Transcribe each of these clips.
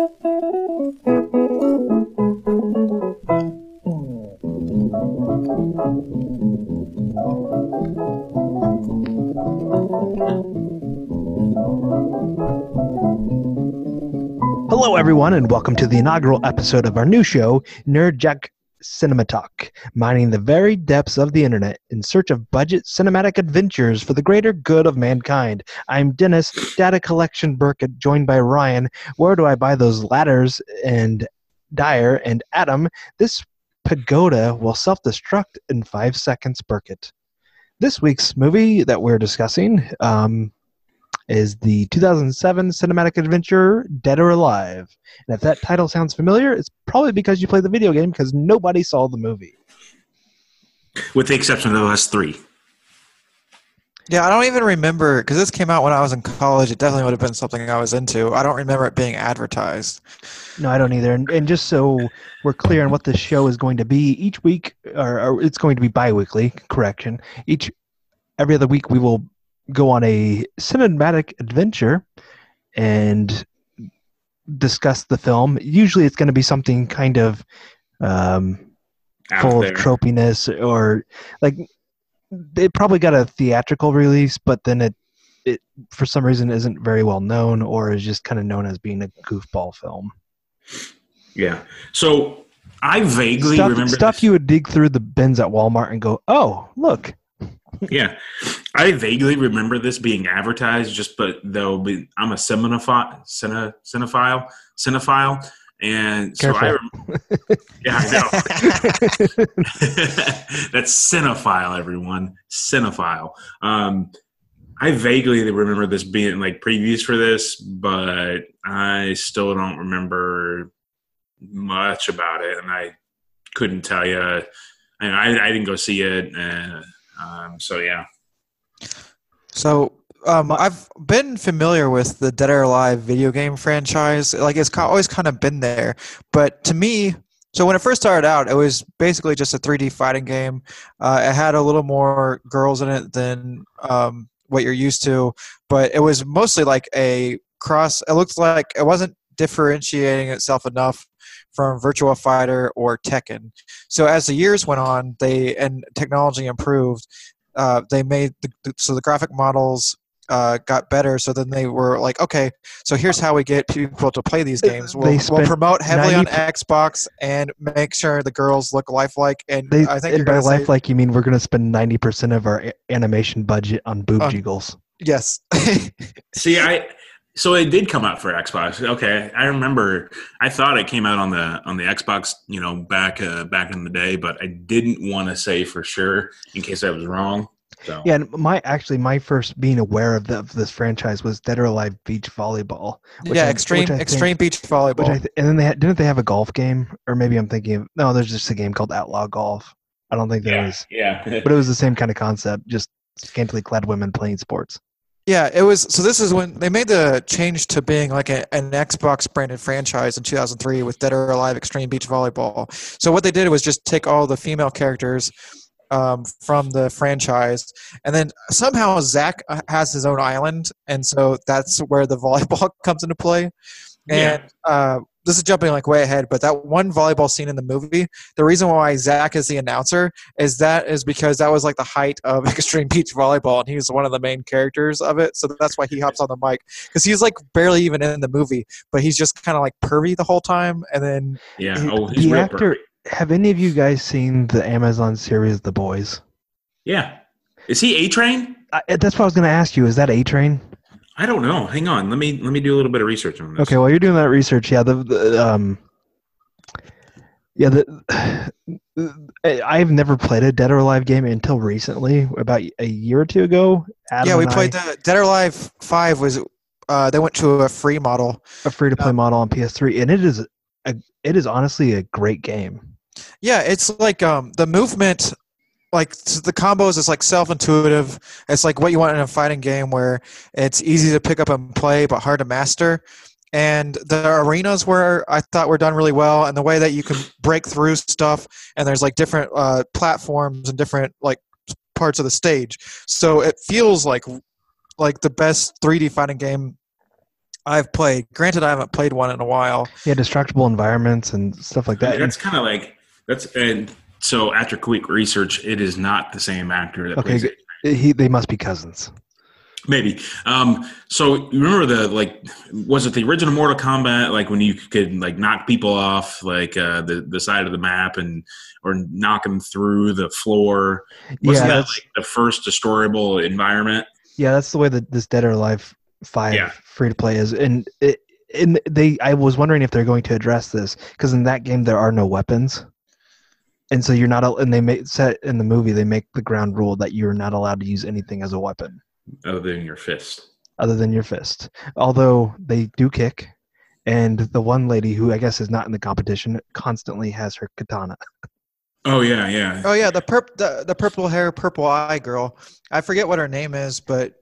Hello, everyone, and welcome to the inaugural episode of our new show, Nerd Jock Cinema Talk, mining the very depths of the internet in search of budget cinematic adventures for the greater good of mankind. I'm Dennis, Data Collection Burkett, joined by Ryan. Where do I buy those ladders? And Dyer and Adam. This pagoda will self destruct in five seconds, Burkett. This week's movie that we're discussing um, is the 2007 cinematic adventure Dead or Alive. And if that title sounds familiar, it's probably because you played the video game because nobody saw the movie. with the exception of the last three. Yeah, I don't even remember because this came out when I was in college. It definitely would have been something I was into. I don't remember it being advertised. No, I don't either. And, and just so we're clear on what this show is going to be, each week, or, or it's going to be bi-weekly. Correction. Each every other week, we will go on a cinematic adventure and discuss the film. Usually, it's going to be something kind of um, full there. of tropiness or like it probably got a theatrical release, but then it it for some reason isn't very well known or is just kind of known as being a goofball film. Yeah. So I vaguely Stuff, remember stuff this- you would dig through the bins at Walmart and go, "Oh, look, Yeah, I vaguely remember this being advertised. Just but though I'm a cinephile, cine, cinephile, cinephile, and so I. Rem- yeah, I know. That's cinephile, everyone. Cinephile. Um, I vaguely remember this being like previews for this, but I still don't remember much about it, and I couldn't tell you. I, I, I didn't go see it, uh, um, so yeah. So um, I've been familiar with the Dead or Alive video game franchise. Like it's always kind of been there, but to me, so when it first started out, it was basically just a 3D fighting game. Uh, it had a little more girls in it than um, what you're used to, but it was mostly like a cross. It looked like it wasn't differentiating itself enough from Virtua Fighter or Tekken. So as the years went on, they and technology improved. Uh, they made the, the- so the graphic models uh, got better. So then they were like, okay, so here's how we get people to play these games. We'll, we'll promote heavily on Xbox and make sure the girls look lifelike. And they." I think and by gonna say- lifelike, you mean we're going to spend ninety percent of our a- animation budget on boob Uh, jiggles. yes. See, I so it did come out for Xbox. Okay, I remember. I thought it came out on the on the Xbox, you know, back uh, back in the day, but I didn't want to say for sure in case I was wrong. So Yeah, and my actually my first being aware of, the, of this franchise was Dead or Alive Beach Volleyball. which yeah, I- extreme which I think- extreme beach volleyball. Which I th- and then they had, didn't they have a golf game or maybe I'm thinking of no there's just a game called Outlaw Golf. I don't think there yeah, was, yeah. but it was the same kind of concept, just scantily clad women playing sports. Yeah, it was. So this is when they made the change to being like a, an Xbox branded franchise in 2003 with Dead or Alive Extreme Beach Volleyball. So what they did was just take all the female characters um, from the franchise, and then somehow Zach uh, has his own island, and so that's where the volleyball comes into play. And uh, this is jumping like way ahead, but that one volleyball scene in the movie, the reason why Zach is the announcer is that is because that was like the height of Extreme Beach Volleyball, and he was one of the main characters of it. So that's why he hops on the mic because he's like barely even in the movie, but he's just kind of like pervy the whole time. And then yeah. It- Oh, he's the real actor. perfect. Have any of you guys seen the Amazon series The Boys? Yeah. Is he A Train? That's what I was going to ask you. Is that A Train? I don't know. Hang on. Let me let me do a little bit of research on this. Okay, while you're doing that research, yeah, the, the um, yeah, the I've never played a Dead or Alive game until recently, about a year or two ago. Adam yeah, we played I- the Dead or Alive Five was uh, they went to a free model. a free to play model on PS3, and it is a, it is honestly a great game. Yeah, it's like um, the movement, like the combos is like self-intuitive. It's like what you want in a fighting game where it's easy to pick up and play but hard to master. And the arenas were I thought were done really well, and the way that you can break through stuff, and there's like different uh, platforms and different like parts of the stage. So it feels like like the best 3D fighting game I've played. Granted, I haven't played one in a while. Yeah, destructible environments and stuff like that. That's kind of like that's and so after quick research, it is not the same actor that okay, plays it. he, they must be cousins. Maybe. Um, so remember the like was it the original Mortal Kombat like when you could like knock people off like uh, the the side of the map and or knock them through the floor? Wasn't yeah, that like the first destroyable environment? yeah, that's the way that this Dead or Alive Five Yeah. free to play is, and it, and they. I was wondering if they're going to address this because in that game there are no weapons, and so you're not. al- And they make set in the movie they make the ground rule that you're not allowed to use anything as a weapon Other than your fist. other than your fist. Although they do kick, and the one lady who I guess is not in the competition constantly has her katana. Oh yeah, yeah. Oh yeah, the perp the, the purple hair, purple eye girl. I forget what her name is, but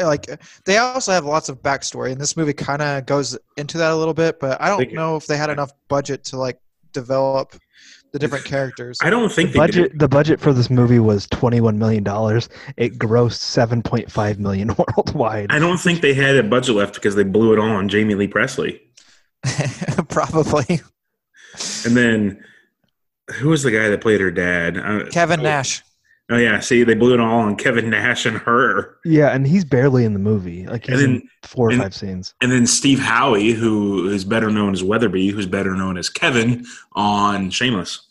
uh, like they also have lots of backstory, and this movie kind of goes into that a little bit. But I don't They- know if they had enough budget to like develop the different characters. I don't think The they budget did. the budget for this movie was twenty one million dollars. It grossed seven point five million worldwide. I don't think they had a budget left because they blew it all on Jaime Lee Pressly. Probably And then who was the guy that played her dad? Uh, Kevin oh, Nash. Oh yeah, see, they blew it all on Kevin Nash and her, Yeah, and he's barely in the movie. Like he's And then- in four or and- five scenes. and then Steve Howey, who is better known as Weatherby, who's better known as Kevin on Shameless.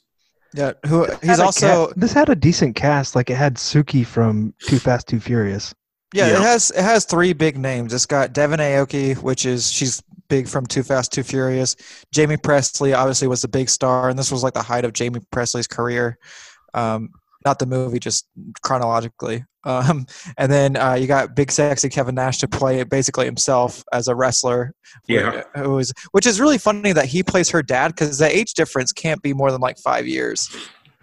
Yeah, who he's also ca- this had a decent cast. Like it had Suki from Too Fast, Too Furious. Yeah, Yeah. it has it has three big names. It's got Devon Aoki, which is she's big from Too Fast, Too Furious. Jaime Pressly obviously was the big star, and this was like the height of Jaime Pressly's career. Um, not the movie, just chronologically. Um, and then uh, you got big sexy Kevin Nash to play basically himself as a wrestler. Yeah. who is which is really funny that he plays her dad because the age difference can't be more than like five years.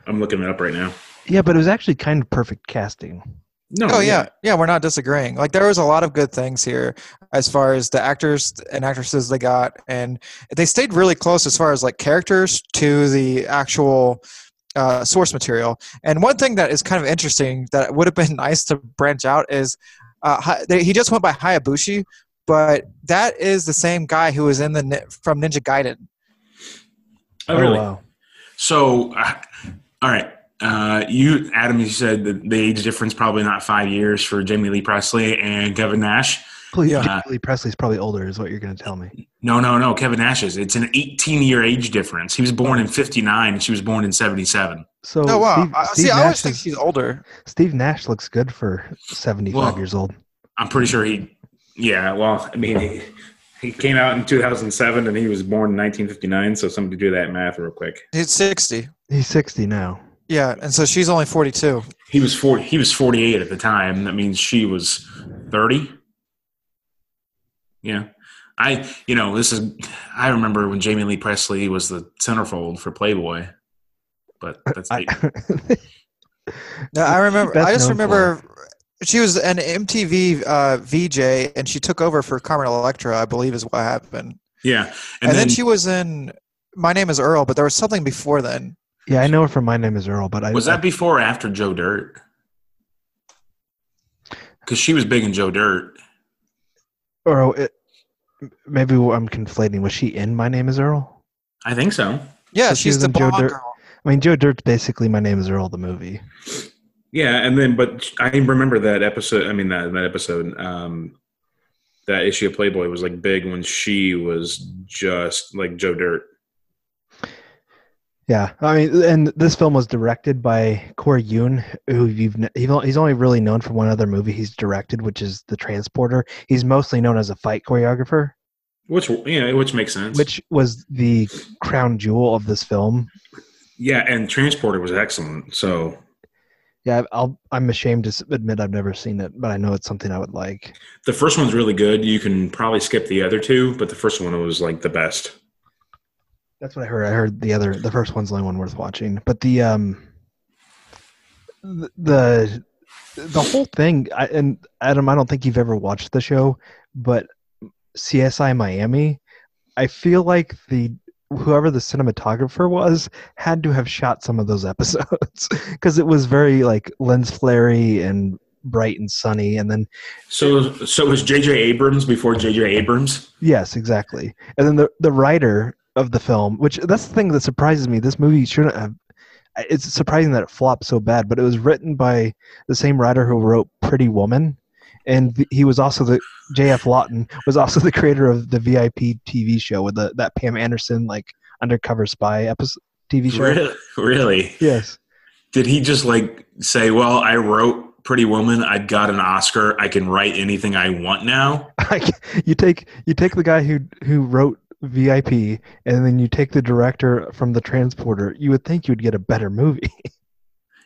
I'm looking it up right now. Yeah, but it was actually kind of perfect casting. No, Oh yeah, yeah, we're not disagreeing. Like there was a lot of good things here as far as the actors and actresses they got, and they stayed really close as far as like characters to the actual uh, source material. And one thing that is kind of interesting that would have been nice to branch out is uh, he just went by Hayabusa, but that is the same guy who was in the from Ninja Gaiden. Oh, really? wow. So, uh, all right. Uh, you, Adam, you said that the age difference probably not five years for Jaime Lee Pressly and Kevin Nash. Please, Yeah. Lee Pressly's probably older, is what you're going to tell me. No, no, no. Kevin Nash is. It's an 18 year age difference. He was born in 59 and she was born in 77. So Oh wow! Steve, I- Steve See, I always Nash think is- she's older. Steve Nash looks good for 75 Well, years old. I'm pretty sure he, yeah, well, I mean, he, he came out in 2007 and he was born in 1959. So somebody do that math real quick. He's sixty. He's 60 now. Yeah, and so she's only forty-two. He was 40, he was 48 at the time. That means she was 30. Yeah. I, you know, this is, I remember when Jaime Lee Pressly was the centerfold for Playboy, but that's, I, Yeah, I remember. best I just known for? remember she was an MTV uh, VJ, and she took over for Carmen Electra, I believe, is what happened. yeah. And, And, then, then, she was in My Name Is Earl, but there was something before then. yeah, I know her from My Name is Earl, but I was that before or after Joe Dirt? Because she was big in Joe Dirt. Or it, maybe I'm conflating. Was she in My Name is Earl? I think so. Yeah, So she's was the in Joe blonde Dirt. girl. I mean, Joe Dirt's basically My Name is Earl, the movie. Yeah, and then but I remember that episode. I mean that that episode, um, that issue of Playboy was like big when she was just like Joe Dirt. Yeah, I mean, and this film was directed by Corey Yuen, who you've he's only really known for one other movie he's directed, which is The Transporter. He's mostly known as a fight choreographer, Which yeah, which makes sense. which was the crown jewel of this film. yeah, and Transporter was excellent. So Yeah, I'll, I'm ashamed to admit I've never seen it, but I know it's something I would like. the first one's really good. You can probably skip the other two, but the first one was like the best. That's what I heard. I heard the other, the first one's the only one worth watching. But the um, th- the the whole thing, I, and Adam, I don't think you've ever watched the show, but CSI Miami, I feel like the whoever the cinematographer was had to have shot some of those episodes because it was very like lens flary and bright and sunny, and then So so was J.J. Abrams before J.J. Abrams? yes, exactly, and then the the writer of the film, which that's the thing that surprises me. This movie shouldn't have. It's surprising that it flopped so bad, but it was written by the same writer who wrote Pretty Woman, and th- he was also the J.F. Lawton was also the creator of the VIP TV show with the that Pam Anderson like undercover spy episode TV show. Really? Really? Yes. Did he just like say, "Well, I wrote Pretty Woman. I got an Oscar. I can write anything I want now"? you take you take the guy who who wrote VIP, and then you take the director from the Transporter. You would think you would get a better movie.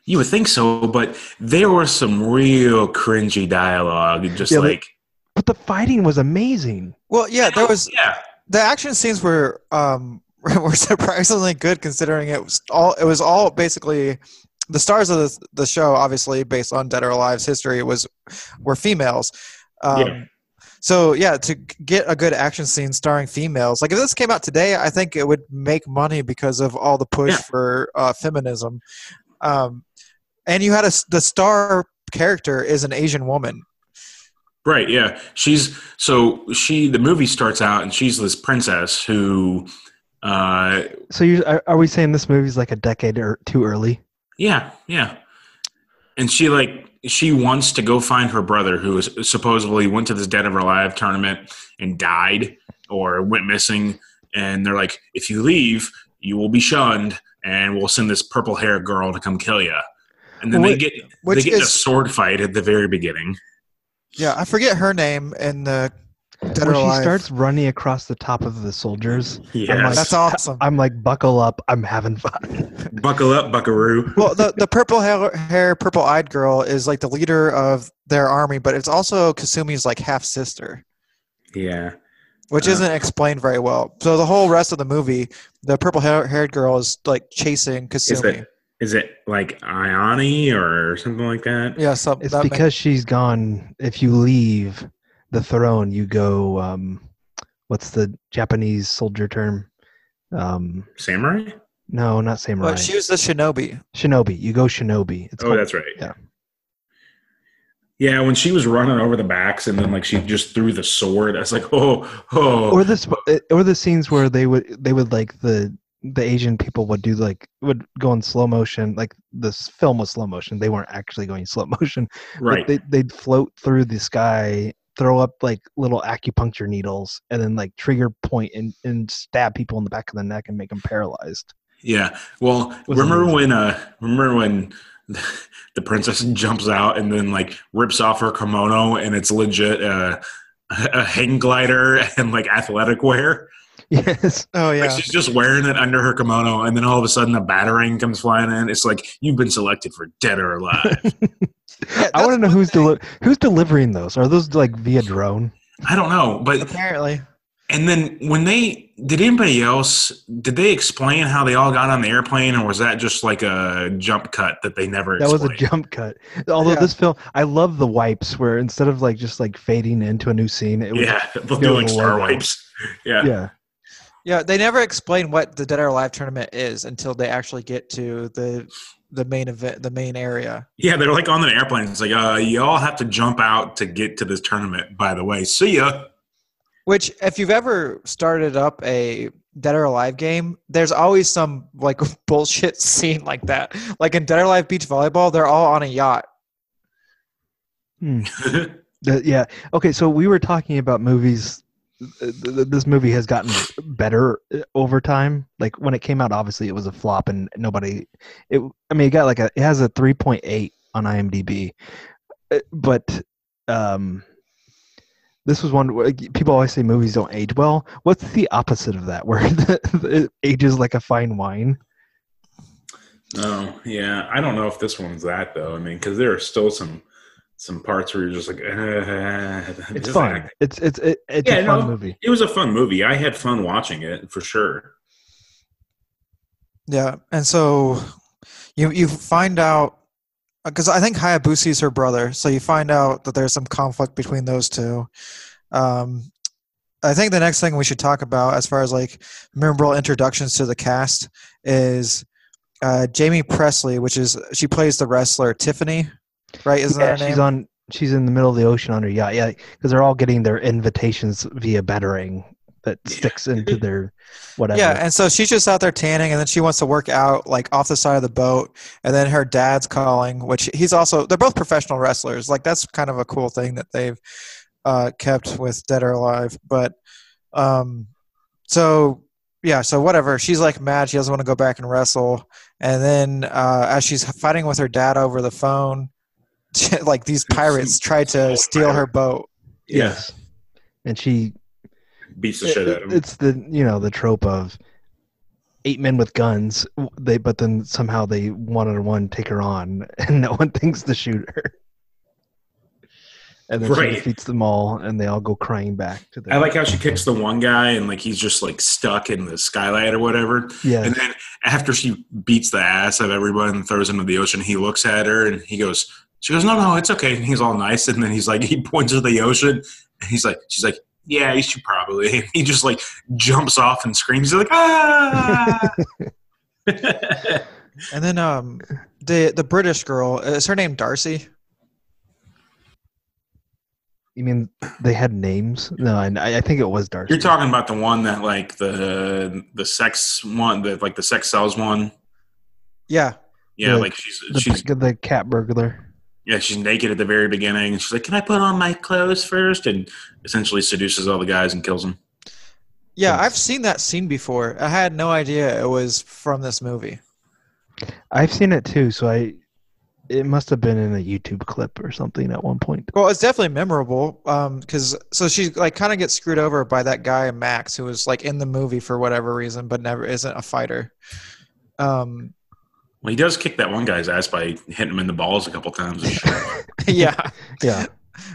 You would think so, but there was some real cringy dialogue. Just Yeah, like, but the fighting was amazing. Well, yeah, there was yeah, the action scenes were um were surprisingly good considering it was all it was all basically the stars of the, the show obviously based on dead or alive's history was were females um, Yeah. So yeah to get a good action scene starring females like if this came out today i think it would make money because of all the push Yeah. for uh, feminism um, and you had a the star character is an asian woman right, yeah. She's so she. The movie starts out, and she's this princess who, uh, So you are, are we saying this movie's like a decade or too early? yeah, yeah, and she like she wants to go find her brother who is supposedly went to this Dead of or Alive tournament and died or went missing, and they're like, if you leave, you will be shunned, and we'll send this purple hair girl to come kill you. And then Well, they get they get in a sword fight at the very beginning. yeah i forget her name in the dead When or she alive starts running across the top of the soldiers, Yes. that's awesome I'm like, buckle up, I'm having fun. Buckle up, Buckaroo. well, the the purple hair, hair purple eyed girl is like the leader of their army, but it's also Kasumi's like half sister, Yeah. which Uh. isn't explained very well. So the whole rest of the movie, the purple hair, haired girl is like chasing Is Kasumi. it is it like Ayane or something like that? yeah, so It's that ma- because she's gone. If you leave the throne, you go. Um, what's the Japanese soldier term? Um, Samurai? no, not samurai. but she was the shinobi. shinobi. You go shinobi. It's Oh, called- that's right. yeah. Yeah, when she was running over the backs and then like she just threw the sword, I was like, oh, oh. or this or the scenes where they would they would like the the Asian people would do like would go in slow motion. Like this film was slow motion. They weren't actually going slow motion. but right. They they'd float through the sky, throw up like little acupuncture needles, and then like trigger point and and stab people in the back of the neck and make them paralyzed. Yeah. Well, remember amazing. when uh remember when the princess jumps out and then like rips off her kimono and it's legit uh, a hang glider and like athletic wear. Yes. Oh yeah, Like she's just wearing it under her kimono, and then all of a sudden a battering comes flying in. It's like you've been selected for dead or alive. Yeah, I want to know who's deli- who's delivering those. Are those like via drone? I don't know, but apparently. and then when they did anybody else did they explain how they all got on the airplane, or was that just like a jump cut that they never? That was a jump cut. Although Yeah. this film, I love the wipes where instead of like just like fading into a new scene, it was Yeah, they'll Go do like star wipes. Yeah. yeah. Yeah, they never explain what the Dead or Alive tournament is until they actually get to the the main event, the main area. Yeah, they're like on an airplane. It's like, uh, you all have to jump out to get to this tournament. By the way, see ya. Which, if you've ever started up a Dead or Alive game, there's always some like bullshit scene like that. Like in Dead or Alive Beach Volleyball, they're all on a yacht. Hmm. The- yeah. Okay. So we were talking about movies. Th- th- This movie has gotten better uh, over time. Like when it came out, obviously it was a flop, and nobody. It. I mean, it got like a. It has a three point eight on IMDb, Uh, but um, this was one. where, People always say movies don't age well. What's the opposite of that? Where it ages like a fine wine. oh, yeah. I don't know if this one's that though. I mean, because there are still some some parts where you're just like, uh, It's this fun. act- It's it's it, it's Yeah, a fun no. movie. It was a fun movie. I had fun watching it for sure. Yeah, and so you you find out because I think Hayabusa is her brother, so you find out that there's some conflict between those two. Um, I think the next thing we should talk about, as far as like memorable introductions to the cast, is uh, Jaime Pressly, which is she plays the wrestler Tiffany, right? Isn't Yeah, she's on she's in the middle of the ocean on her yacht. Yeah, because they're all getting their invitations via bettering that sticks into their whatever. Yeah, and so she's just out there tanning, and then she wants to work out like off the side of the boat, and then her dad's calling, which he's also they're both professional wrestlers. Like that's kind of a cool thing that they've uh, kept with Dead or Alive. But um, so yeah, so whatever. She's like mad. She doesn't want to go back and wrestle, and then uh, as she's fighting with her dad over the phone, like these pirates try to steal her boat. Yes, and she beats the shit out of him. It's the you know the trope of eight men with guns. They but then somehow they one on one take her on, and no one thinks to shoot her. And then Right. she defeats them all, and they all go crying back to the. I like how she kicks the one guy and like he's just like stuck in the skylight or whatever. yeah, And then after she beats the ass of everyone and throws him into the ocean, he looks at her and he goes, she goes, no, no, it's okay. And he's all nice. And then he's like, he points to the ocean and he's like, she's like, yeah, you should probably. And he just like jumps off and screams. He's like, ah. And then um, the the British girl is her name Darcy. you mean they had names? No, I, I think it was Darcy. You're talking about the one that like the the sex one, the like the sex sells one. Yeah, Yeah, The- like she's the, she's the cat burglar. Yeah she's naked at the very beginning. She's like, "Can I put on my clothes first? And essentially seduces all the guys and kills them. yeah, I've seen that scene before. I had no idea it was from this movie. I've seen it too, so I. It must have been in a YouTube clip or something at one point. Well, it's definitely memorable because so she like kind of gets screwed over by that guy Max who was like in the movie for whatever reason, but never isn't a fighter. Um, Well, he does kick that one guy's ass by hitting him in the balls a couple times. Yeah, Yeah,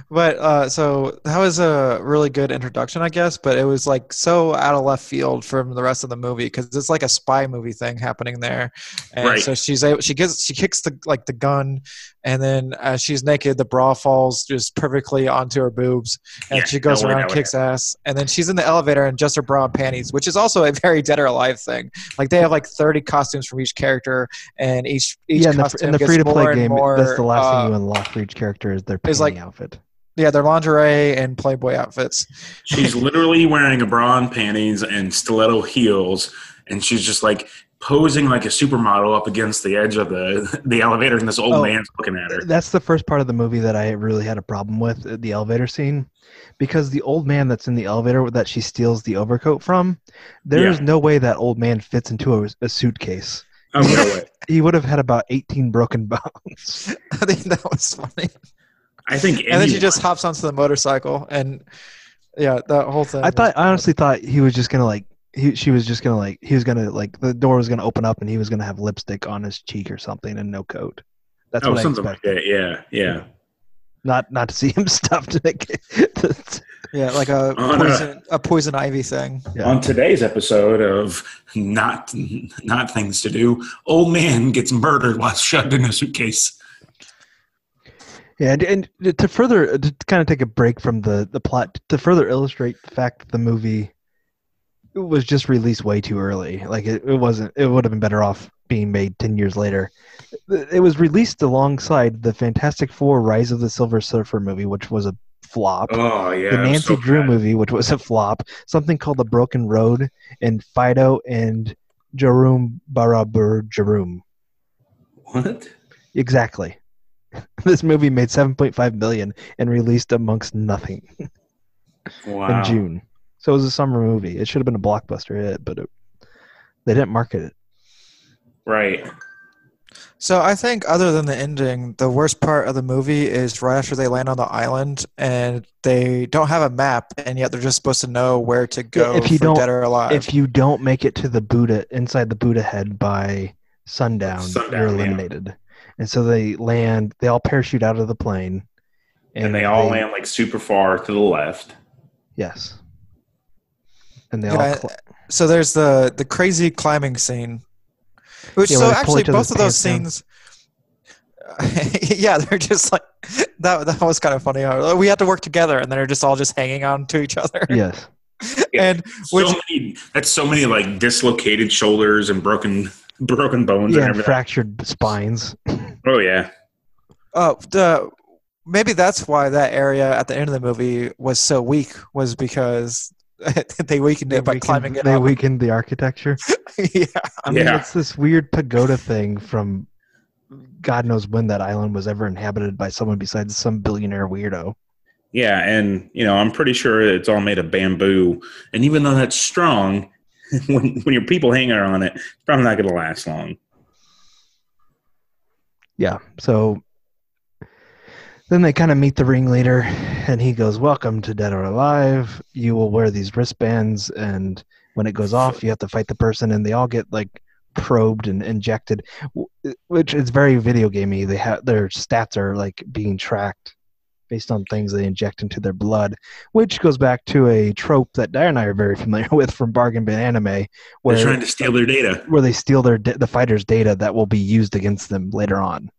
but uh, so that was a really good introduction, I guess. But it was like so out of left field from the rest of the movie because it's like a spy movie thing happening there. And Right. so she's able, she gets she kicks the like the gun, and then as she's naked, the bra falls just perfectly onto her boobs, and Yeah, she goes no around that would kicks ass, and then she's in the elevator in just her bra and panties, which is also a very Dead or Alive thing. Like they have like thirty costumes from each character, and each each yeah. In the, costume in the gets free to play game, more, that's the last uh, thing you unlock for each character is their is, like- outfit. Yeah, they're lingerie and Playboy outfits. She's literally wearing a bra and panties and stiletto heels, and she's just like posing like a supermodel up against the edge of the the elevator, and this old Oh. man's looking at her. That's the first part of the movie that I really had a problem with uh, the elevator scene, because the old man that's in the elevator that she steals the overcoat from, there is Yeah. no way that old man fits into a, a suitcase. Oh no way! He would have had about eighteen broken bones. I think that was funny. I think And then she just hops onto the motorcycle, and yeah, that whole thing. I thought, I honestly thought he was just gonna like. He, she was just gonna like he was gonna like the door was gonna open up and he was gonna have lipstick on his cheek or something and no coat. That's oh what I something like that. Yeah, yeah. Not not to see him stuffed naked. yeah, like a no. poison, a poison ivy thing. Yeah. On today's episode of not not things to do, old man gets murdered while shoved in a suitcase. Yeah, and, and to further to kind of take a break from the the plot to further illustrate the fact that the movie was just released way too early. Like it, it wasn't. It would have been better off being made ten years later. It was released alongside the Fantastic Four: Rise of the Silver Surfer movie, which was a flop. Oh yeah, the Nancy so Drew bad. movie, which was a flop. Something called The Broken Road, and Fido and Jerome Barabur Jerome. What? Exactly. this movie made 7.5 million and released amongst nothing Wow. in June. So it was a summer movie. It should have been a blockbuster hit, but it, they didn't market it. Right. So I think, other than the ending, the worst part of the movie is right after they land on the island and they don't have a map, and yet they're just supposed to know where to go if you for don't- dead or alive. If you don't make it to the Buddha inside the Buddha head by sundown, Sundown, you're yeah. eliminated. And so they land. They all parachute out of the plane, And, they all land like super far to the left. Yes. And they Yeah, all. Cl- so there's the the crazy climbing scene, which Yeah, so where they pull actually both of those scenes. yeah, they're just like that. That was kind of funny. Uh, We had to work together, and they're just all just hanging on to each other. yes. And So which many, that's so many like dislocated shoulders and broken broken bones Yeah, and and everything. fractured spines. oh yeah. uh, the maybe that's why that area at the end of the movie was so weak was because they weakened it by weakened, climbing it They up. weakened the architecture. yeah. I mean, Yeah. it's this weird pagoda thing from God knows when that island was ever inhabited by someone besides some billionaire weirdo. Yeah, and you know, I'm pretty sure it's all made of bamboo. And even though that's strong, when when your people hang on it, it's probably not going to last long. Yeah. So then they kind of meet the ringleader, and he goes, Welcome to Dead or Alive. You will wear these wristbands, and when it goes off, you have to fight the person, and they all get like probed and injected, which is very video gamey. They have their stats are like being tracked based on things they inject into their blood, which goes back to a trope that Dyer and I are very familiar with from bargain bin anime, where They're trying to steal their data. where they steal their the fighters' data that will be used against them later on.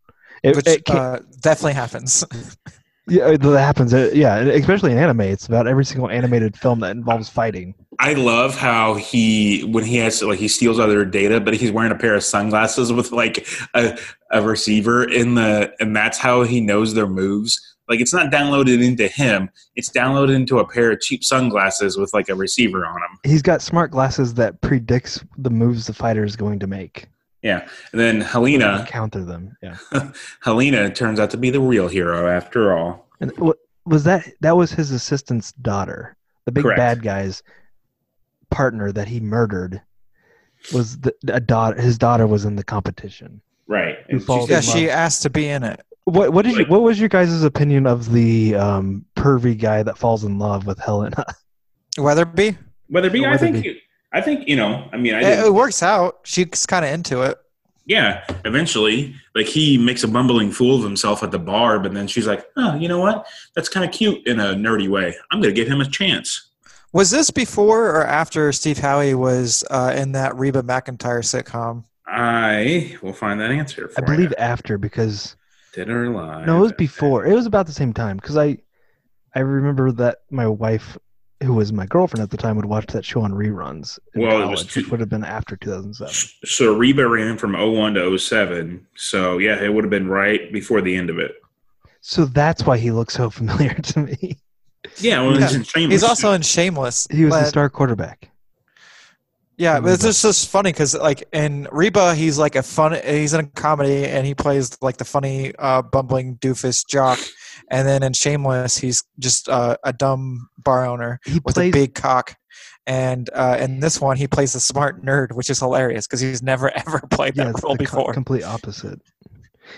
It, Which it can't- uh, definitely happens. yeah, that happens. uh, Yeah, especially in anime, it's about every single animated film that involves fighting. I love how he when he has like he steals other data, but he's wearing a pair of sunglasses with like a, a receiver in the and that's how he knows their moves. Like it's not downloaded into him; it's downloaded into a pair of cheap sunglasses with like a receiver on them. He's got smart glasses that predicts the moves the fighter is going to make. Yeah, and then Helena, counter them. Yeah, Helena turns out to be the real hero after all. and was that? That was his assistant's daughter, the big Correct. bad guy's partner that he murdered. Was the a daughter? His daughter was in the competition. Right. Who And falls yeah, she asked to be in it. What what did you, what was your guys' opinion of the um, pervy guy that falls in love with Helena? Weatherby. Weatherby, I think. Weatherby. I think you know. I mean, I It, it works out. She's kind of into it. yeah. Eventually, like he makes a bumbling fool of himself at the bar, but then she's like, "Oh, you know what? That's kind of cute in a nerdy way. I'm going to give him a chance." Was this before or after Steve Howey was uh, in that Reba McEntire sitcom? I will find that answer. For I believe you. after because Dead or alive. no, it was before. It was about the same time because I I remember that my wife, who was my girlfriend at the time, would watch that show on reruns in Well, it was two- which would have been after 2007. So Reba ran from 01 to 07. So yeah, it would have been right before the end of it. So that's why he looks so familiar to me. Yeah, well, Yeah. he's in Shameless. He's also in Shameless. He was the star quarterback. Yeah, but it's just, just funny because like in Reba, he's like a fun. He's in a comedy and he plays like the funny, uh, bumbling doofus jock. And then in Shameless, he's just uh, a dumb bar owner He with plays a big cock. And uh, in this one, he plays a smart nerd, which is hilarious because he's never ever played yeah, that role before. complete opposite.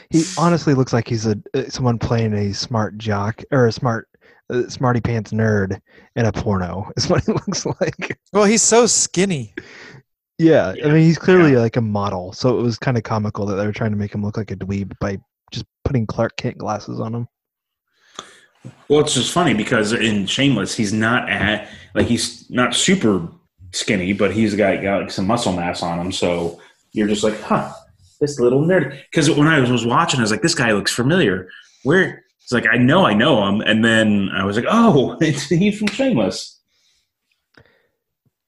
He honestly looks like he's a uh, someone playing a smart jock or a smart uh, smarty pants nerd in a porno. Is what he looks like. well, he's so skinny. Yeah, Yeah, I mean he's clearly like a model, so it was kind of comical that they were trying to make him look like a dweeb by just putting Clark Kent glasses on him. Well, it's just funny because in Shameless, he's not at like he's not super skinny, but he's got got like some muscle mass on him. So you're just like, huh, this little nerd. Because when I was, was watching, I was like, this guy looks familiar. Where it's like, I know, I know him, and then I was like, oh, it's he's from Shameless.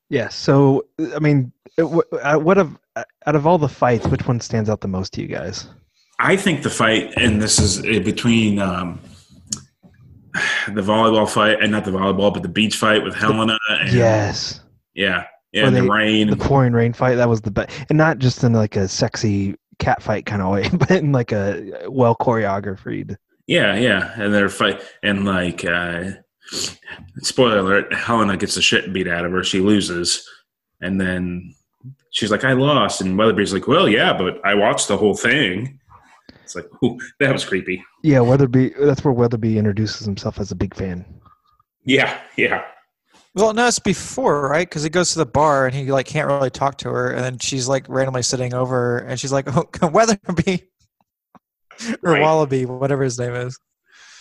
Yeah, so I mean, it, what, uh, of out of all the fights, which one stands out the most to you guys? I think the fight, and this is uh, between um, the volleyball fight, and not the volleyball, but the beach fight with Helena. And, Yes, yeah, yeah, and the rain. the pouring rain fight that was the best, and not just in like a sexy cat fight kind of way, but in like a well choreographed. Yeah, yeah, and they're fight and like uh, spoiler alert: Helena gets the shit beat out of her. She loses, and then she's like, "I lost," and Weatherby's like, "Well, yeah, but I watched the whole thing." It's like, ooh, that was creepy. Yeah, Weatherby. That's where Weatherby introduces himself as a big fan. Yeah, yeah, Well, no, it's before, right? Because he goes to the bar and he like can't really talk to her, and then she's like randomly sitting over, and she's like, "Oh, Weatherby or Right. Wallaby, whatever his name is."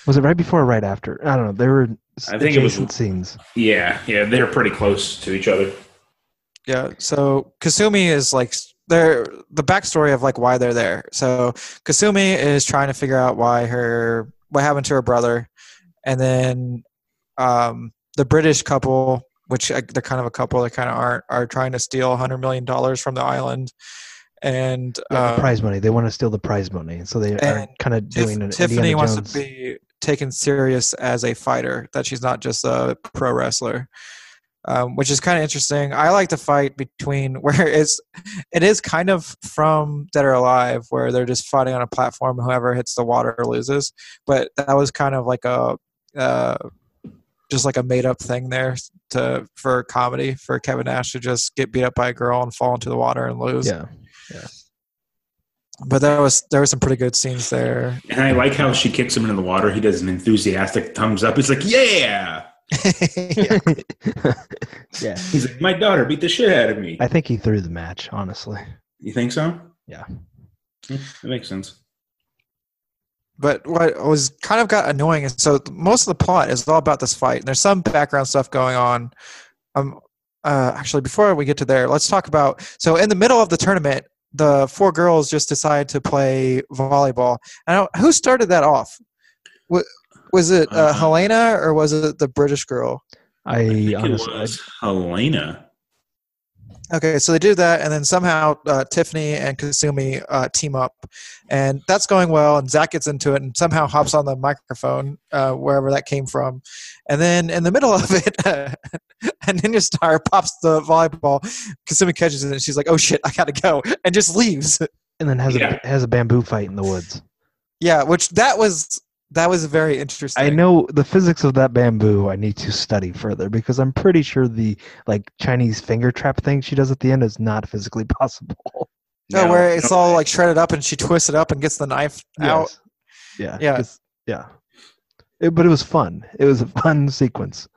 Was it right before or right after? I don't know. They were I think it was- adjacent scenes. yeah, yeah. They're pretty close to each other. Yeah. So Kasumi is like they're the backstory of like why they're there. So Kasumi is trying to figure out why her what happened to her brother, and then um, the British couple, which they're kind of a couple, they kind of aren't, are trying to steal hundred million dollars from the island, and Yeah, uh, the prize money. They want to steal the prize money, so they are kind of doing an Tiffany Indiana wants Jones. to be taken serious as a fighter. That she's not just a pro wrestler. Um, which is kind of interesting. I like the fight between where it's it is kind of from Dead or Alive, where they're just fighting on a platform. Whoever hits the water loses. But that was kind of like a uh, just like a made up thing there to for comedy for Kevin Nash to just get beat up by a girl and fall into the water and lose. Yeah, yeah. But there was there were some pretty good scenes there. And I like how she kicks him into the water. He does an enthusiastic thumbs up. He's like, "Yeah." yeah. yeah. He's like, "My daughter beat the shit out of me." I think he threw the match. Honestly, You think so? Yeah. Hmm, That makes sense. But what was kind of got annoying is so most of the plot is all about this fight. And there's some background stuff going on. Um, uh, actually, before we get to there, let's talk about. So in the middle of the tournament, the four girls just decide to play volleyball. And who started that off? Wa- Was it uh, Uh, Helena or was it the British girl? I, I think honestly, it was Helena. Okay, so they do that, and then somehow uh, Tiffany and Kasumi uh, team up, and that's going well. And Zach gets into it, and somehow hops on the microphone uh, wherever that came from, and then in the middle of it, a Ninja Star pops the volleyball. Kasumi catches it, and she's like, "Oh shit, I gotta go," and just leaves. and then has Yeah. a has a bamboo fight in the woods. Yeah, which that was that was very interesting. I know the physics of that bamboo. I need to study further because I'm pretty sure the like Chinese finger trap thing she does at the end is not physically possible. No, No, where it's no. all like shredded up, and she twists it up and gets the knife out. Yes. Yeah. Yeah. 'cause- Yeah. It- but it was fun. It was a fun sequence.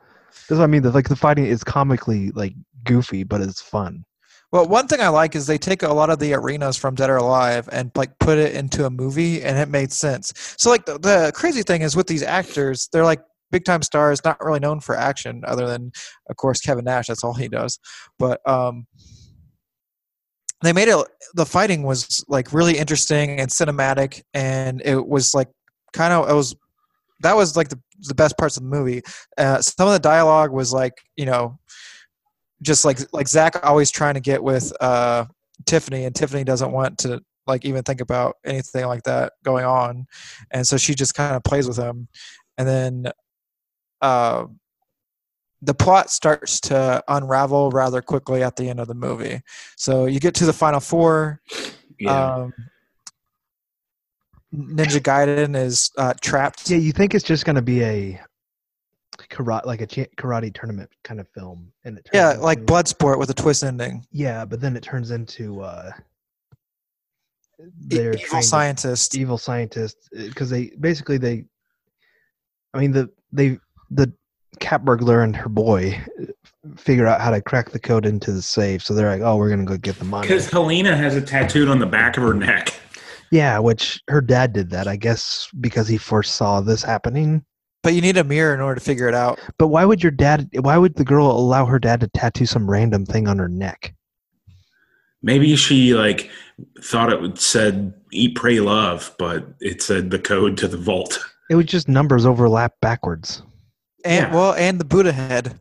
That's what I mean. The, like the fighting is comically like goofy, but it's fun. Well, one thing I like is they take a lot of the arenas from Dead or Alive and like put it into a movie, and it made sense. So, like the, the crazy thing is with these actors, they're like big time stars, not really known for action, other than of course Kevin Nash. That's all he does. But um, they made it. The fighting was like really interesting and cinematic, and it was like kind of it was that was like the the best parts of the movie. Uh, some of the dialogue was like you know just like like Zach always trying to get with uh, Tiffany, and Tiffany doesn't want to like even think about anything like that going on, and so she just kind of plays with him, and then uh, the plot starts to unravel rather quickly at the end of the movie. So you get to the final four. Yeah. Um, Ninja Gaiden is uh, trapped. Yeah, you think it's just going to be a karate, like a cha- karate tournament kind of film, and it turns Yeah, into- like Bloodsport with a twist ending. Yeah, but then it turns into uh, E- they're evil trying to- scientist. evil scientists because they basically they i mean the they the cat burglar and her boy uh, figure out how to crack the code into the safe so they're like oh we're gonna go get the money Because Helena has it tattooed on the back of her neck. yeah which her dad did that i guess because he foresaw this happening But you need a mirror in order to figure it out. but why would your dad why would the girl allow her dad to tattoo some random thing on her neck Maybe she like thought it would said "Eat, Pray, Love," but it said the code to the vault. it was just numbers overlap backwards And Yeah. well, and the Buddha head.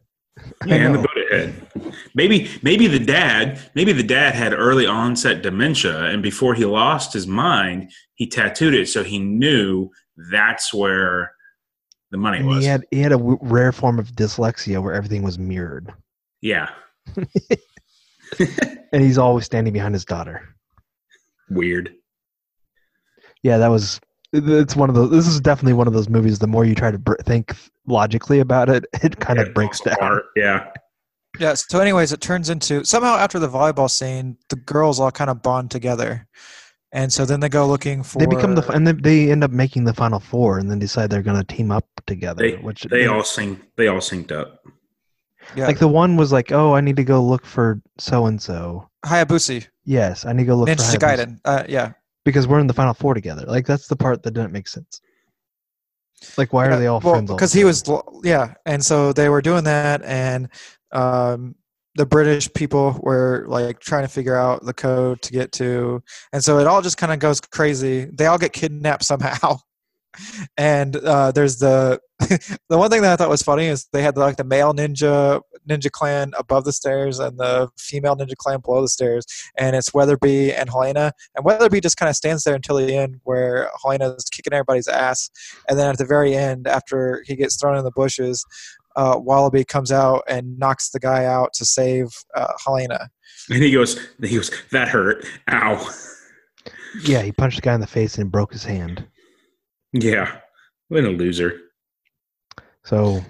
I and the. Buddha head. Maybe maybe the dad maybe the dad had early onset dementia, and before he lost his mind, he tattooed it so he knew that's where the money and was. he had he had a w- rare form of dyslexia where everything was mirrored yeah, and he's always standing behind his daughter weird. Yeah, that was. It's one of those. This is definitely one of those movies. The more you try to br- think logically about it, it kind Yeah, of breaks down. apart. Yeah, Yeah. So, anyways, it turns into somehow after the volleyball scene, the girls all kind of bond together, and so then they go looking for. They become the and then they end up making the final four, and then decide they're going to team up together. They- which they all sync. They all synced up. yeah, like the one was like, "Oh, I need to go look for so and so." Hayabusa, Yes, I need to go look Ninja for Hayabusa Gaiden. Uh, yeah. because we're in the final four together. Like that's the part that didn't make sense. Like, why are they all friends? all Because he was, yeah, and so they were doing that, and um, the British people were like trying to figure out the code to get to, and so it all just kind of goes crazy. They all get kidnapped somehow. and uh, there's the the one thing that I thought was funny is they had like the male ninja ninja clan above the stairs and the female ninja clan below the stairs, and it's Weatherby and Helena. And Weatherby just kind of stands there until the end, where Helena is kicking everybody's ass, and then at the very end, after he gets thrown in the bushes, uh, Wallaby comes out and knocks the guy out to save uh, Helena. And he goes, he goes, that hurt. Ow. Yeah, he punched the guy in the face and broke his hand. Yeah. What a loser. So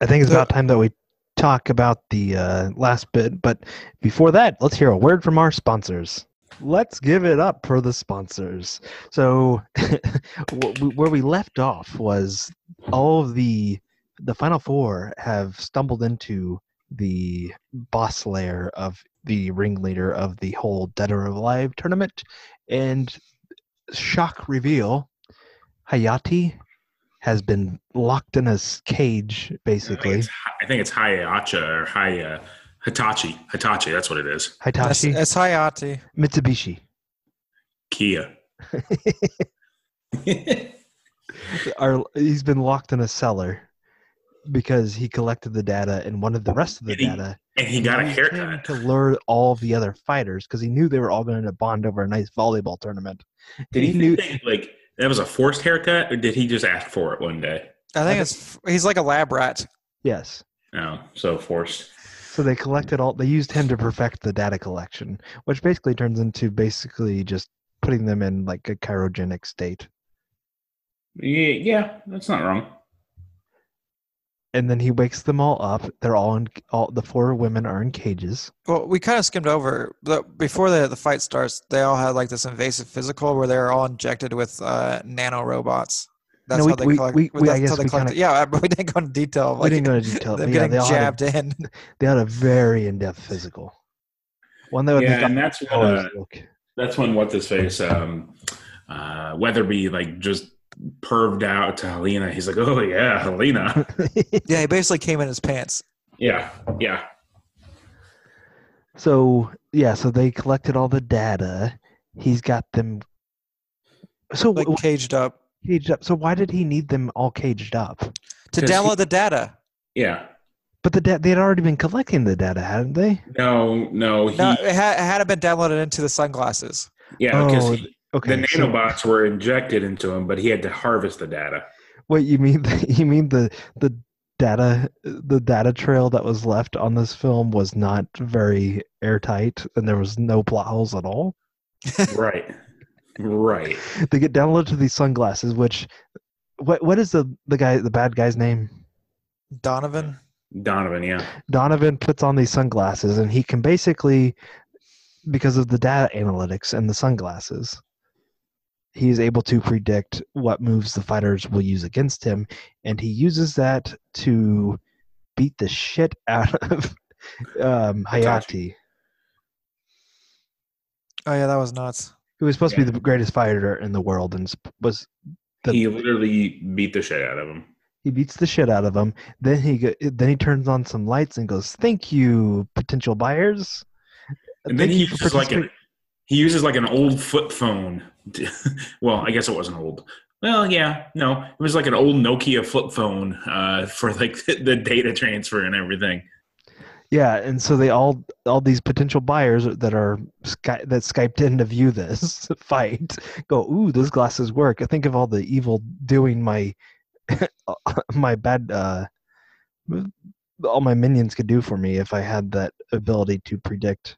I think it's about time that we talk about the uh, last bit. But before that, let's hear a word from our sponsors. Let's give it up for the sponsors. So, where we left off was all of the the final four have stumbled into the boss layer of the ringleader of the whole Dead or Alive tournament, and shock reveal: Hayate has been locked in a cage, basically. I think it's, I think it's Hayacha or Haya. Hitachi. Hitachi, that's what it is. Hitachi. It's, it's Hayate. Mitsubishi. Kia. Our, he's been locked in a cellar because he collected the data and wanted the rest of the and he, data. And he got a haircut. To lure all the other fighters because he knew they were all going to bond over a nice volleyball tournament. Did he, he knew think, like that was a forced haircut, or did he just ask for it one day? I think it's he's like a lab rat. Yes. Oh, so forced. So they collected all. They used him to perfect the data collection, which basically turns into basically just putting them in like a cryogenic state. Yeah, yeah, that's not wrong. And then he wakes them all up. They're all in. All the four women are in cages. Well, we kind of skimmed over but before the the fight starts. They all had like this invasive physical where they're all injected with uh, nano robots. That's no, how they we, collect. We, we, that's I guess how they we collect. kinda, yeah, but we didn't go into detail. Like, we didn't go into detail. Them yeah, getting they jabbed had a, in. They had a very in-depth physical. One that would yeah, make and that's when, uh, that's when what this face um, uh, Weatherby like just perved out to Helena. He's like, "Oh yeah, Helena." yeah, he basically came in his pants. Yeah, yeah. So yeah, so they collected all the data. He's got them. So like caged up. Caged up. So why did he need them all caged up? To download he, the data. Yeah. But the da- they had already been collecting the data, hadn't they? No, no. He, no, it, had, it hadn't been downloaded into the sunglasses. Yeah, because oh, he, okay, the nanobots so, were injected into him, but he had to harvest the data. What you mean? You mean the the data the data trail that was left on this film was not very airtight, and there was no plot holes at all. right, right. They get downloaded to these sunglasses, which what what is the the guy the bad guy's name? Donovan. Donovan, yeah. Donovan puts on these sunglasses, and he can basically, because of the data analytics and the sunglasses, he's able to predict what moves the fighters will use against him, and he uses that to beat the shit out of um, Hayate. Oh yeah, that was nuts. Who was supposed yeah. to be the greatest fighter in the world, and was the, he literally beat the shit out of him. He beats the shit out of him. Then he then he turns on some lights and goes, "Thank you, potential buyers." And then he uses like a, he uses like an old flip phone. well, I guess it wasn't old. Well, yeah, no, it was like an old Nokia flip phone uh, for like the data transfer and everything. Yeah, and so they all all these potential buyers that are sky, that skyped in to view this fight go, "Ooh, those glasses work." I think of all the evil doing my my bad uh, all my minions could do for me if I had that ability to predict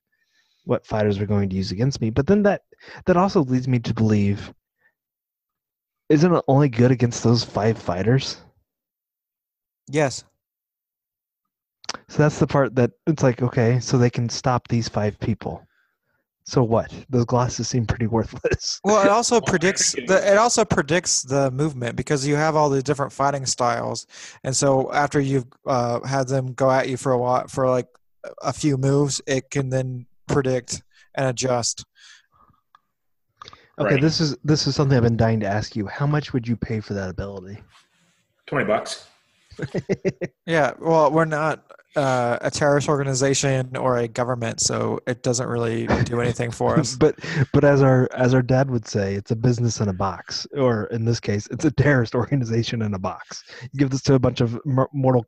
what fighters are going to use against me. But then that that also leads me to believe isn't it only good against those five fighters? Yes. So that's the part that it's like, okay, so they can stop these five people. So what? Those glasses seem pretty worthless. Well, it also predicts the it also predicts the movement because you have all the different fighting styles, and so after you've uh, had them go at you for a while for like a few moves, it can then predict and adjust. Okay, right. this is this is something I've been dying to ask you. How much would you pay for that ability? Twenty bucks. yeah, well, we're not uh, a terrorist organization or a government, so it doesn't really do anything for us. but but as our as our dad would say, it's a business in a box, or in this case, it's a terrorist organization in a box. You give this to a bunch of mortal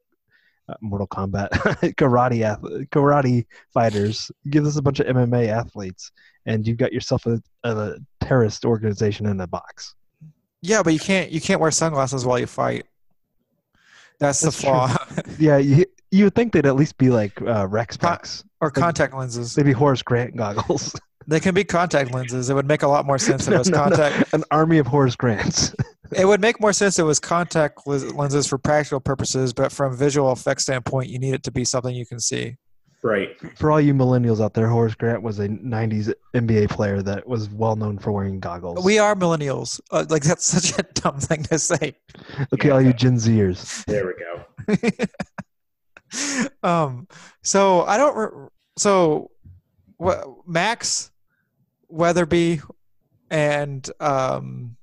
uh, Mortal Kombat karate ath- karate fighters. Give us a bunch of MMA athletes, and you've got yourself a, a terrorist organization in a box. Yeah, but you can't you can't wear sunglasses while you fight. That's, That's the flaw. yeah, you, you would think they'd at least be like uh, Rec Specs or contact lenses. Maybe Horace Grant goggles. They can be contact lenses. It would make a lot more sense if it was no, contact. No. An army of Horace Grants. It would make more sense if it was contact lenses for practical purposes, but from visual effects standpoint, you need it to be something you can see. Right. For all you millennials out there, Horace Grant was a '90s NBA player that was well known for wearing goggles. We are millennials. Uh, like that's such a dumb thing to say. Okay, yeah. all you Gen Zers. There we go. um. So I don't. Re- so, what Max, Weatherby, and um,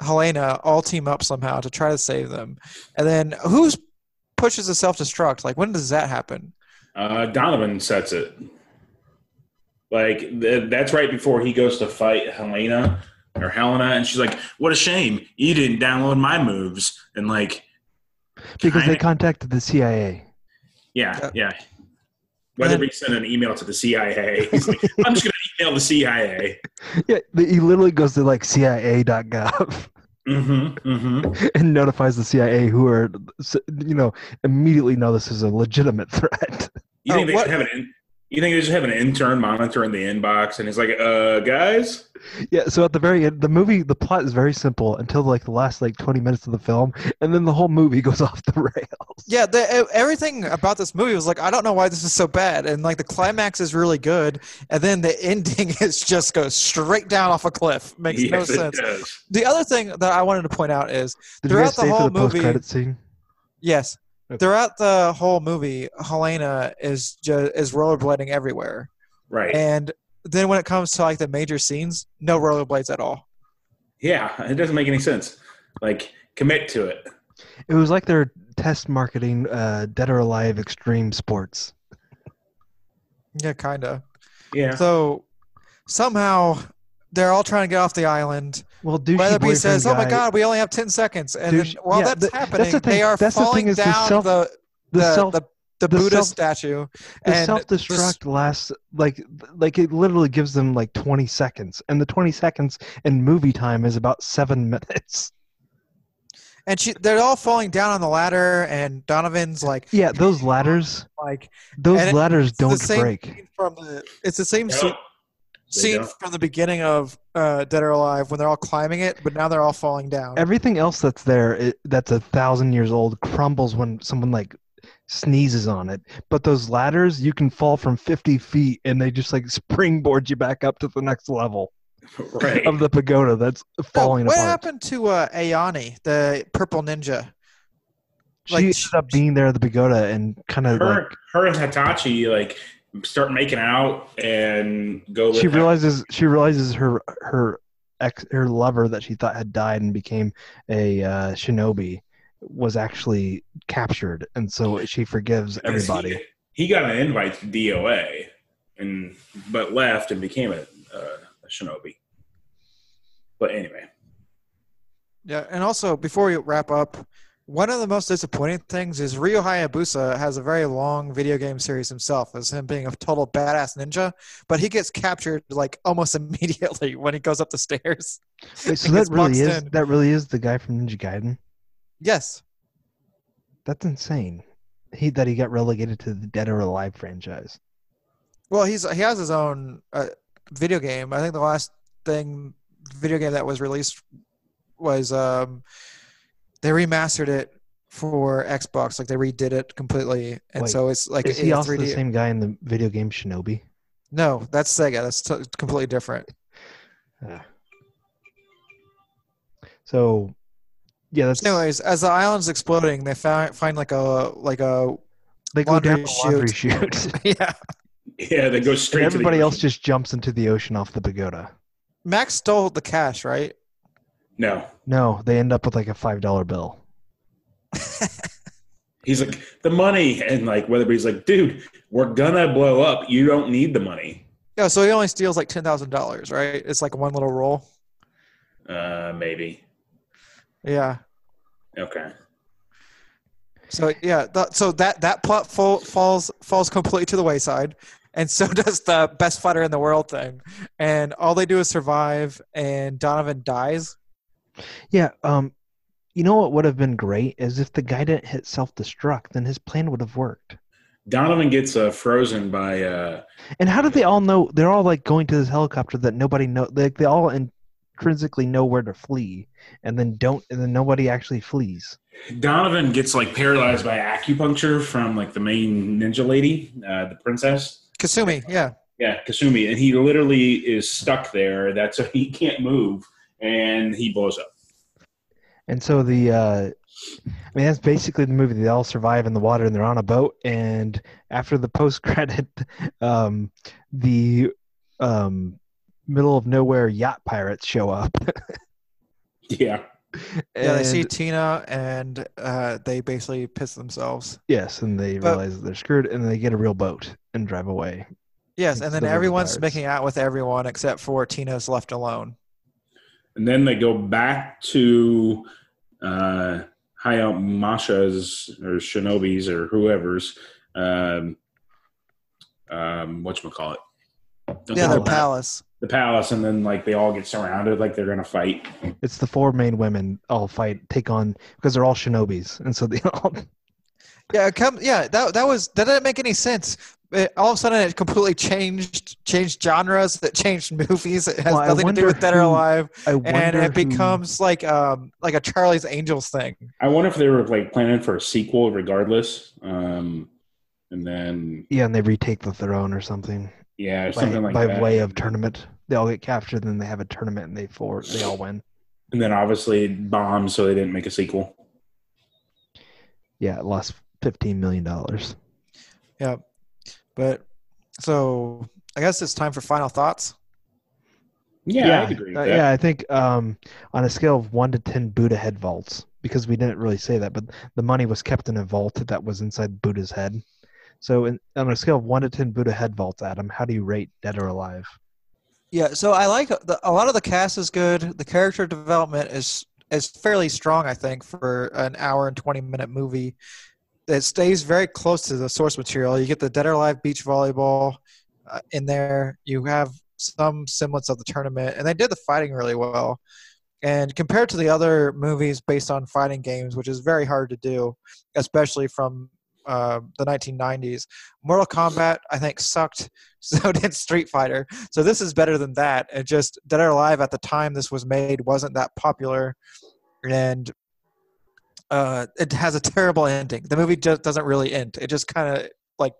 Helena all team up somehow to try to save them, and then who's pushes a self destruct? Like when does that happen? Uh, Donovan sets it. Like th- that's right before he goes to fight Helena or Helena, and she's like, "What a shame you didn't download my moves." And like, because kinda, they contacted the CIA. Yeah, yeah. Whether we send an email to the CIA, he's like, "I'm just going to email the CIA." Yeah, he literally goes to like CIA.gov. Mm-hmm, mm-hmm. and notifies the CIA, who are, you know, immediately know this is a legitimate threat. You think uh, they what? should have an you think they just have an intern monitoring the inbox and he's like, uh, guys? Yeah, so at the very end, the movie, the plot is very simple until like the last like 20 minutes of the film, and then the whole movie goes off the rails. Yeah, the, everything about this movie was like, I don't know why this is so bad. And like the climax is really good, and then the ending is just goes straight down off a cliff. Makes yes, no sense. The other thing that I wanted to point out is Did throughout the whole the movie. Credit scene? Yes. Okay. Throughout the whole movie, Helena is just is rollerblading everywhere. Right. And then when it comes to like the major scenes, no rollerblades at all. Yeah, it doesn't make any sense. Like commit to it. It was like they're test marketing uh, Dead or Alive extreme sports. Yeah, kind of. Yeah. So somehow they're all trying to get off the island. Well, Weatherby says, "Oh my God, we only have ten seconds," and douche, then while yeah, that's the, happening, that's the they are that's falling the down the, self, the, the, the, self, the, the, Buddha self, statue. The self destruct lasts like like it literally gives them like twenty seconds, and the twenty seconds in movie time is about seven minutes. And she, they're all falling down on the ladder, and Donovan's like, "Yeah, those ladders, like those ladders don't break." From the, it's the same scene from the beginning of uh, Dead or Alive when they're all climbing it, but now they're all falling down. Everything else that's there, it, that's a thousand years old, crumbles when someone like sneezes on it. But those ladders, you can fall from 50 feet and they just like springboard you back up to the next level. Right. of the pagoda that's falling what apart. happened to uh, Ayane, the purple ninja? She like, ended up being there at the pagoda and kind of her, like her and Hitachi like start making out and go. She realizes she realizes her her ex her lover that she thought had died and became a uh, shinobi was actually captured, and so she forgives everybody. He, he, got an invite to DOA, and but left and became a, uh, a shinobi. But anyway. Yeah, and also before we wrap up, one of the most disappointing things is Ryo Hayabusa has a very long video game series himself as him being a total badass ninja, but he gets captured like almost immediately when he goes up the stairs. Wait, so that really is in. that really is the guy from Ninja Gaiden? Yes. That's insane. He that he got relegated to the Dead or Alive franchise. Well, he's he has his own uh, video game. I think the last thing video game that was released was um they remastered it for Xbox. Like they redid it completely, and Wait, so it's like is he also 3D. the same guy in the video game Shinobi? No, that's Sega. That's t- completely different. Uh, so, yeah. That's anyways. As the island's exploding, they find find like a like a they go down the laundry chute. yeah. Yeah, they go straight. And everybody else just jumps into the ocean off the pagoda. Max stole the cash, right? No. No, they end up with like a five dollar bill. He's like the money, and like Weatherby's like, dude, we're gonna blow up. You don't need the money. Yeah, so he only steals like ten thousand dollars, right? It's like one little roll. Uh, maybe. Yeah. Okay. So yeah, th- so that that plot fall, falls falls completely to the wayside, and so does the best fighter in the world thing, and all they do is survive, and Donovan dies. Yeah. Um, you know what would have been great is if the guy didn't hit self destruct, then his plan would have worked. Donovan gets uh, frozen by. Uh, And how did they all know? They're all like going to this helicopter that nobody know. Like they all intrinsically know where to flee, and then don't, and then nobody actually flees. Donovan gets like paralyzed by acupuncture from like the main ninja lady, uh, the princess. Kasumi, yeah, Yeah, Kasumi, and he literally is stuck there. That's he can't move, and he blows up. And so the, uh, I mean, that's basically the movie. They all survive in the water and they're on a boat. And after the post credit, um, the um, middle of nowhere yacht pirates show up. Yeah, yeah. They see Tina, and uh, they basically piss themselves. yes, and they But- realize that they're screwed, and they get a real boat and drive away. Yes, and then River everyone's Pirates. making out with everyone except for Tina's left alone. And then they go back to uh, Hayao Masha's or Shinobi's or whoever's. Um, um, what call it? Yeah, their palace. the palace, and then like they all get surrounded, like they're gonna fight. It's the four main women all fight, take on because they're all shinobis, and so they all. Yeah, come. Yeah, that that was that didn't make any sense. It, all of a sudden, it completely changed changed genres. That changed movies. It has Well, nothing to do with Dead or Alive, I and it who- becomes like um like a Charlie's Angels thing. I wonder if they were like planning for a sequel, regardless. Um, and then yeah, and they retake the throne or something yeah, by, something like that. by that. way of tournament. They all get captured, and then they have a tournament, and they four they all win. and then obviously it bombed, so they didn't make a sequel. Yeah, it lost fifteen million dollars. Yeah, but so I guess it's time for final thoughts. Yeah, I'd agree with uh, that. yeah. I think um, on a scale of one to ten Buddha head vaults, because we didn't really say that, but the money was kept in a vault that was inside Buddha's head. So, in, on a scale of one to ten Buddha head vaults, Adam, how do you rate Dead or Alive? Yeah, so I like the, a lot of the cast is good. The character development is is fairly strong, I think, for an hour and twenty minute movie. It stays very close to the source material. You get the Dead or Alive beach volleyball uh, in there. You have some semblance of the tournament, and they did the fighting really well. And compared to the other movies based on fighting games, which is very hard to do, especially from uh, the 1990s, Mortal Kombat I think sucked. So did Street Fighter. So this is better than that. It just Dead or Alive at the time this was made wasn't that popular, and uh, it has a terrible ending. The movie just doesn't really end. It just kind of like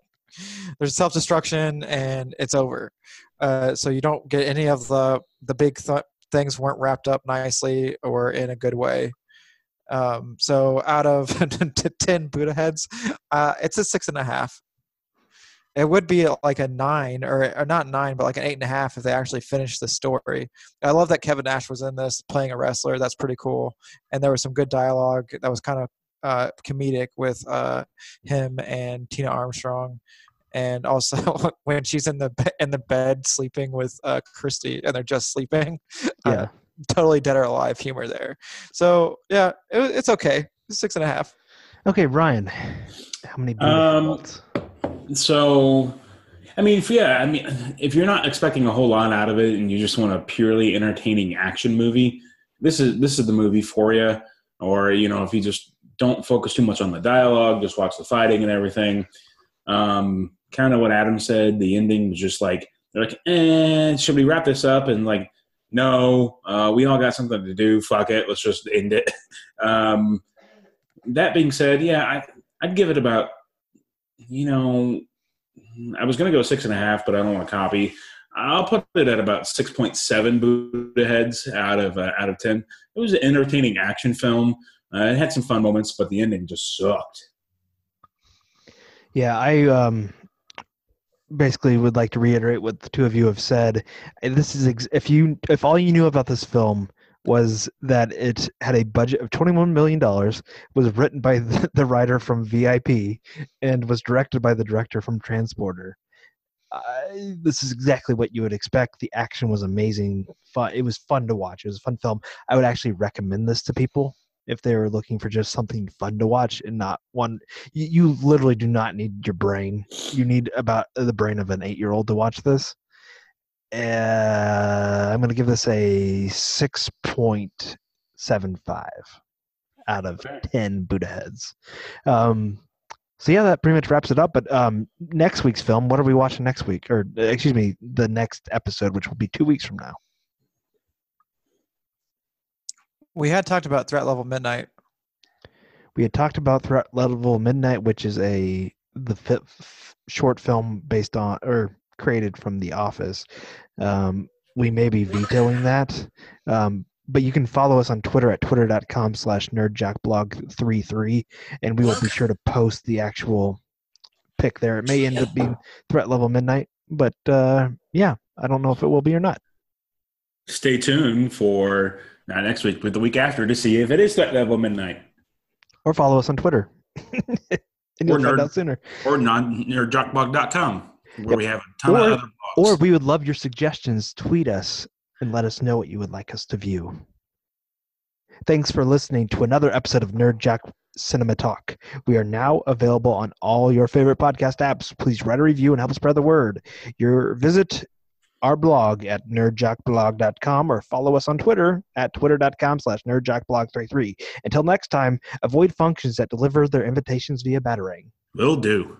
there's self destruction and it's over. Uh, so you don't get any of the the big th- things weren't wrapped up nicely or in a good way. Um, so out of ten Buddha heads, uh, it's a six and a half. It would be like a nine, or, or not nine, but like an eight and a half if they actually finished the story. I love that Kevin Nash was in this playing a wrestler. That's pretty cool. And there was some good dialogue that was kind of uh, comedic with uh, him and Tina Armstrong. And also when she's in the in the bed sleeping with uh, Christy, and they're just sleeping. uh, Yeah. totally dead or alive humor there. So yeah, it, it's okay. Six and a half. Okay, Ryan, how many Um, vaults? So, I mean, if, yeah, I mean, if you're not expecting a whole lot out of it and you just want a purely entertaining action movie, this is this is the movie for you. Or you know, if you just don't focus too much on the dialogue, just watch the fighting and everything. Um, kind of what Adam said. The ending was just like they're like, "Eh, should we wrap this up?" And like, no, uh, we all got something to do. Fuck it, let's just end it. um, that being said, yeah, I, I'd give it about you know, I was going to go six and a half, but I don't want to copy. I'll put it at about six point seven Buddha heads out of uh, out of ten. It was an entertaining action film. Uh, it had some fun moments, but the ending just sucked. Yeah, I um basically would like to reiterate what the two of you have said. This is ex- if you if all you knew about this film was that it had a budget of $21 million, was written by the, the writer from VIP, and was directed by the director from Transporter. This is exactly what you would expect. The action was amazing. Fun. It was fun to watch. It was a fun film. I would actually recommend this to people if they were looking for just something fun to watch and not one. You, you literally do not need your brain. You need about the brain of an eight-year-old to watch this. Uh, I'm going to give this a 6.75 out of Okay. 10 Buddha heads. Um, so yeah, that pretty much wraps it up. But um, next week's film, what are we watching next week? Or uh, excuse me, the next episode, which will be two weeks from now. We had talked about Threat Level Midnight. We had talked about Threat Level Midnight, which is a the fi- f- short film based on or created from The Office. Um, we may be vetoing that, um, but you can follow us on Twitter at twitter.com slash nerdjockblog33, and we will be sure to post the actual pick there. It may end up being Threat Level Midnight, but uh, yeah, I don't know if it will be or not. Stay tuned for not next week, but the week after to see if it is threat level midnight Or follow us on Twitter. and you'll Or find nerd- out sooner. or non nerdjockblog.com where Yep. we have a ton Or- of other. Or we would love your suggestions. Tweet us and let us know what you would like us to view. Thanks for listening to another episode of Nerd Jock Cinema Talk. We are now available on all your favorite podcast apps. Please write a review and help spread the word. Your visit our blog at nerdjockblog.com or follow us on Twitter at twitter.com slash nerdjockblog33. Until next time, avoid functions that deliver their invitations via battering. Will do.